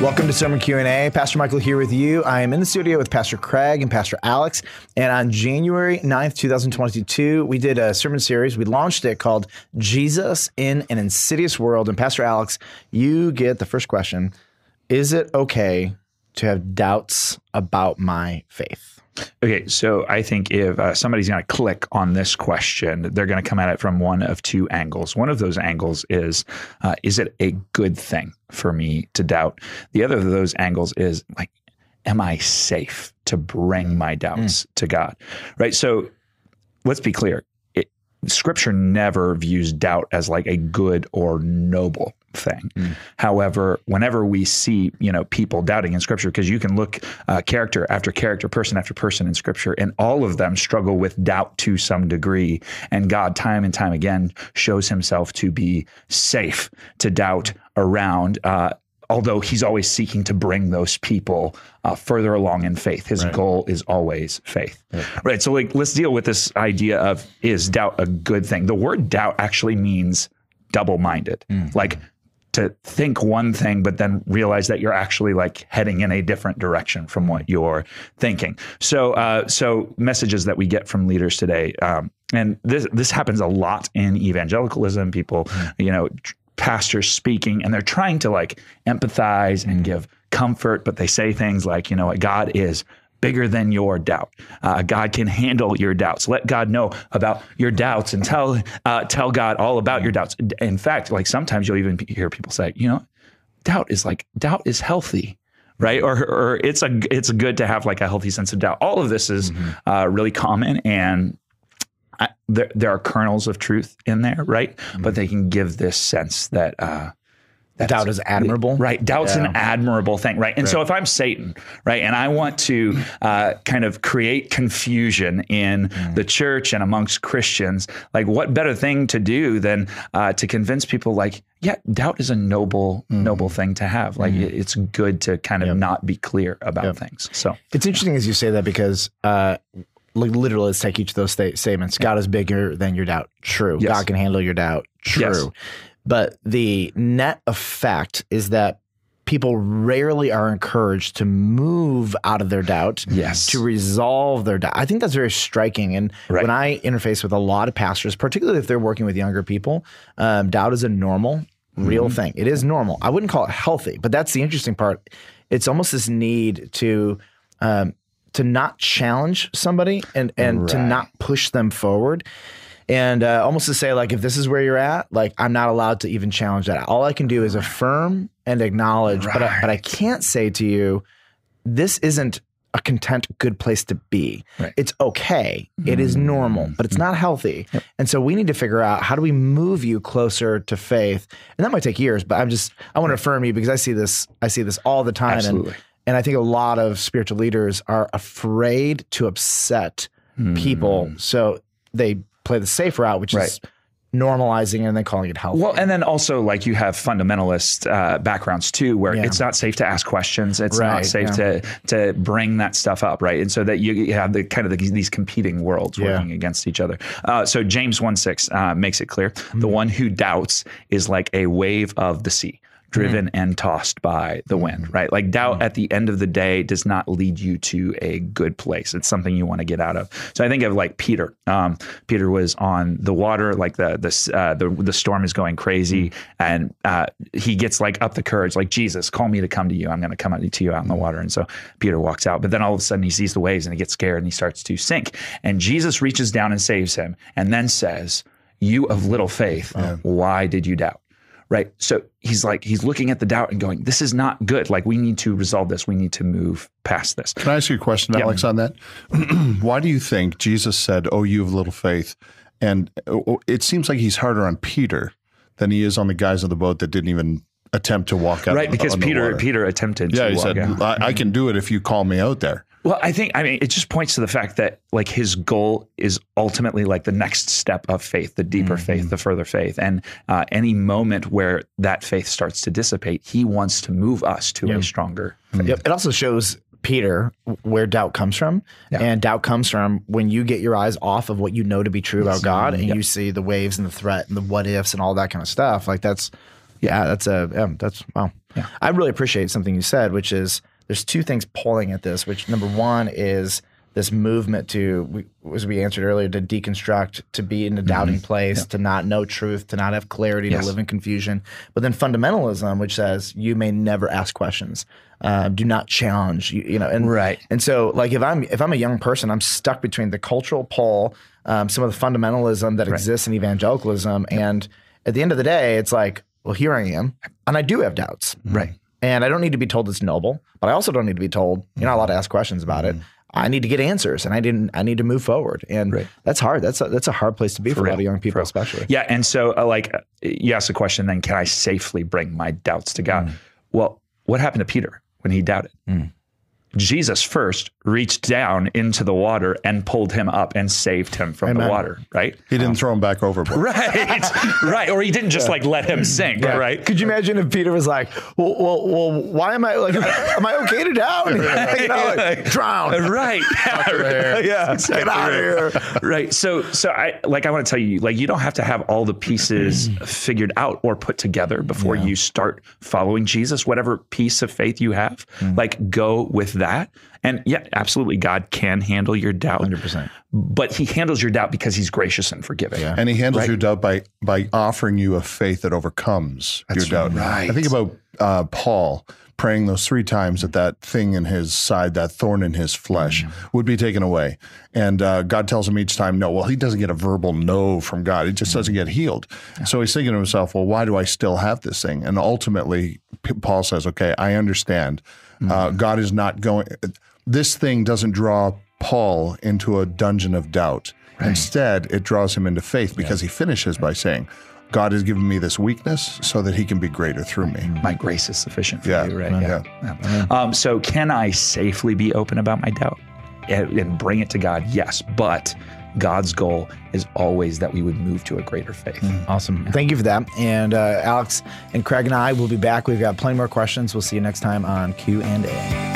Welcome to Sermon Q&A. Pastor Michael here with you. I am in the studio with Pastor Craig and Pastor Alex. And on January 9th, 2022, we did a sermon series. We launched it called Jesus in an Insidious World. And Pastor Alex, you get the first question. Is it okay to have doubts about my faith? Okay, so I think if uh, somebody's going to click on this question, they're going to come at it from one of two angles. One of those angles is uh, is it a good thing for me to doubt? The other of those angles is like, am I safe to bring my doubts mm. to God? Right? So let's be clear. Scripture never views doubt as like a good or noble thing. Mm. However, whenever we see you know people doubting in Scripture, because you can look uh, character after character, person after person in Scripture, and all of them struggle with doubt to some degree, and God time and time again shows Himself to be safe to doubt around. Uh, although he's always seeking to bring those people uh, further along in faith. His right. goal is always faith. Yeah. Right. So, like, let's deal with this idea of is doubt a good thing? The word doubt actually means double minded. Mm-hmm. Like, to think one thing, but then realize that you're actually like heading in a different direction from what you're thinking. So, uh, so messages that we get from leaders today, um, and this this happens a lot in evangelicalism. People, mm-hmm. you know, pastors speaking, and they're trying to like empathize and mm-hmm. give comfort, but they say things like, you know, what, God is bigger than your doubt. Uh, God can handle your doubts. Let God know about your doubts and tell uh, tell God all about your doubts. In fact, like sometimes you'll even hear people say, you know, doubt is like doubt is healthy. Right, or, or it's a it's good to have like a healthy sense of doubt. All of this is mm-hmm. uh, really common, and I, there there are kernels of truth in there, right? Mm-hmm. But they can give this sense that uh, that's, doubt is admirable. Right. Doubt's yeah. an admirable thing. Right. And right. so if I'm Satan, right, and I want to uh, kind of create confusion in mm. the church and amongst Christians, like what better thing to do than uh, to convince people like, yeah, doubt is a noble, mm. noble thing to have. Like mm. it's good to kind of yep. not be clear about yep. things. So it's interesting as you say that because uh, like literally let's take each of those sta- statements. God is bigger than your doubt. True. Yes. God can handle your doubt. True. Yes. But the net effect is that people rarely are encouraged to move out of their doubt yes. to resolve their doubt. I think that's very striking. And right. when I interface with a lot of pastors, particularly if they're working with younger people, um, doubt is a normal, real mm-hmm. thing. It is normal. I wouldn't call it healthy, but that's the interesting part. It's almost this need to um, to not challenge somebody and and right. to not push them forward and uh, almost to say like if this is where you're at like i'm not allowed to even challenge that all i can do is affirm and acknowledge right. but, I, but i can't say to you this isn't a content good place to be right. it's okay it is normal but it's not healthy yep. and so we need to figure out how do we move you closer to faith and that might take years but i'm just i want to affirm you because i see this i see this all the time Absolutely. and and i think a lot of spiritual leaders are afraid to upset mm. people so they play the safe route, which right. is normalizing and then calling it healthy. Well, and then also like you have fundamentalist uh, backgrounds too, where yeah. it's not safe to ask questions. It's right, not safe yeah. to to bring that stuff up, right? And so that you have the kind of the, these competing worlds yeah. working against each other. Uh, so James one six uh, makes it clear: mm-hmm. the one who doubts is like a wave of the sea driven mm-hmm. and tossed by the wind, mm-hmm. right? Like doubt mm-hmm. at the end of the day does not lead you to a good place. It's something you want to get out of. So I think of like Peter. Um, Peter was on the water, like the the uh, the, the storm is going crazy, mm-hmm. and uh, he gets like up the courage, like Jesus, call me to come to you. I'm going to come out to you out in the water. And so Peter walks out, but then all of a sudden he sees the waves and he gets scared and he starts to sink. And Jesus reaches down and saves him, and then says, "You of little faith, why did you doubt?" Right? So he's like, he's looking at the doubt and going, this is not good. Like, we need to resolve this. We need to move past this. Can I ask you a question, yep. Alex, on that? Why do you think Jesus said, Oh, you have little faith? And uh, it seems like he's harder on Peter than he is on the guys on the boat that didn't even attempt to walk out. Right, because Peter Peter attempted. Yeah, he said, I, I, can do it if you call me out there." Well, I think I mean it just points to the fact that like his goal is ultimately like the next step of faith, the deeper mm-hmm. faith, the further faith, and uh, any moment where that faith starts to dissipate, he wants to move us to a stronger. Faith. Yep. It also shows Peter where doubt comes from, yeah. and doubt comes from when you get your eyes off of what you know to be true about God, and yep. you see the waves and the threat and the what ifs and all that kind of stuff. Like that's yeah, that's a yeah, that's wow. Yeah. I really appreciate something you said, which is there's two things pulling at this. Which number one is this movement to, as we answered earlier, to deconstruct, to be in a doubting mm-hmm. place, yeah. to not know truth, to not have clarity, yes. to live in confusion. But then fundamentalism, which says you may never ask questions, uh, do not challenge, you, you, know, and right. And so, like if I'm if I'm a young person, I'm stuck between the cultural pull, um, some of the fundamentalism that right. exists in evangelicalism, and at the end of the day, it's like, well, here I am, and I do have doubts, right. And I don't need to be told it's noble, but I also don't need to be told you're not allowed to ask questions about mm-hmm. it. I need to get answers and I didn't I need to move forward. And right. that's hard. That's a, that's a hard place to be for, for a lot of young people especially. Yeah, and so uh, like uh, you ask the question then can I safely bring my doubts to God? Mm. Well, what happened to Peter when he doubted? Mm. Jesus first reached down into the water and pulled him up and saved him from Amen. the water, right? He didn't um, throw him back overboard. Right. right. Or he didn't just yeah. like let him sink, yeah. right? Could you imagine if Peter was like, well, well, well why am I like, am I okay to drown? you know, like, drown. Right. Yeah. yeah. Exactly Get out right. of here. Right. So, so I, like, I want to tell you, like, you don't have to have all the pieces figured out or put together before yeah. you start following Jesus, whatever piece of faith you have, mm. like go with that and yeah, absolutely, God can handle your doubt. 100%. But he handles your doubt because he's gracious and forgiving. Yeah. And he handles right? your doubt by by offering you a faith that overcomes That's your doubt. Right. I think about uh, Paul praying those three times that that thing in his side, that thorn in his flesh, mm would be taken away. And uh, God tells him each time, no. Well, he doesn't get a verbal no from God. He just mm doesn't get healed. Yeah. So he's thinking to himself, well, why do I still have this thing? And ultimately, Paul says, okay, I understand. mm Uh, God is not going this thing doesn't draw Paul into a dungeon of doubt. Right. Instead, it draws him into faith because yeah. he finishes by saying, God has given me this weakness so that he can be greater through me. My grace is sufficient for yeah. you, right? Yeah. yeah. yeah. Um, so, can I safely be open about my doubt and, and bring it to God? Yes. But God's goal is always that we would move to a greater faith. Mm, awesome. Yeah. Thank you for that. And uh, Alex and Craig and I will be back. We've got plenty more questions. We'll see you next time on Q and A.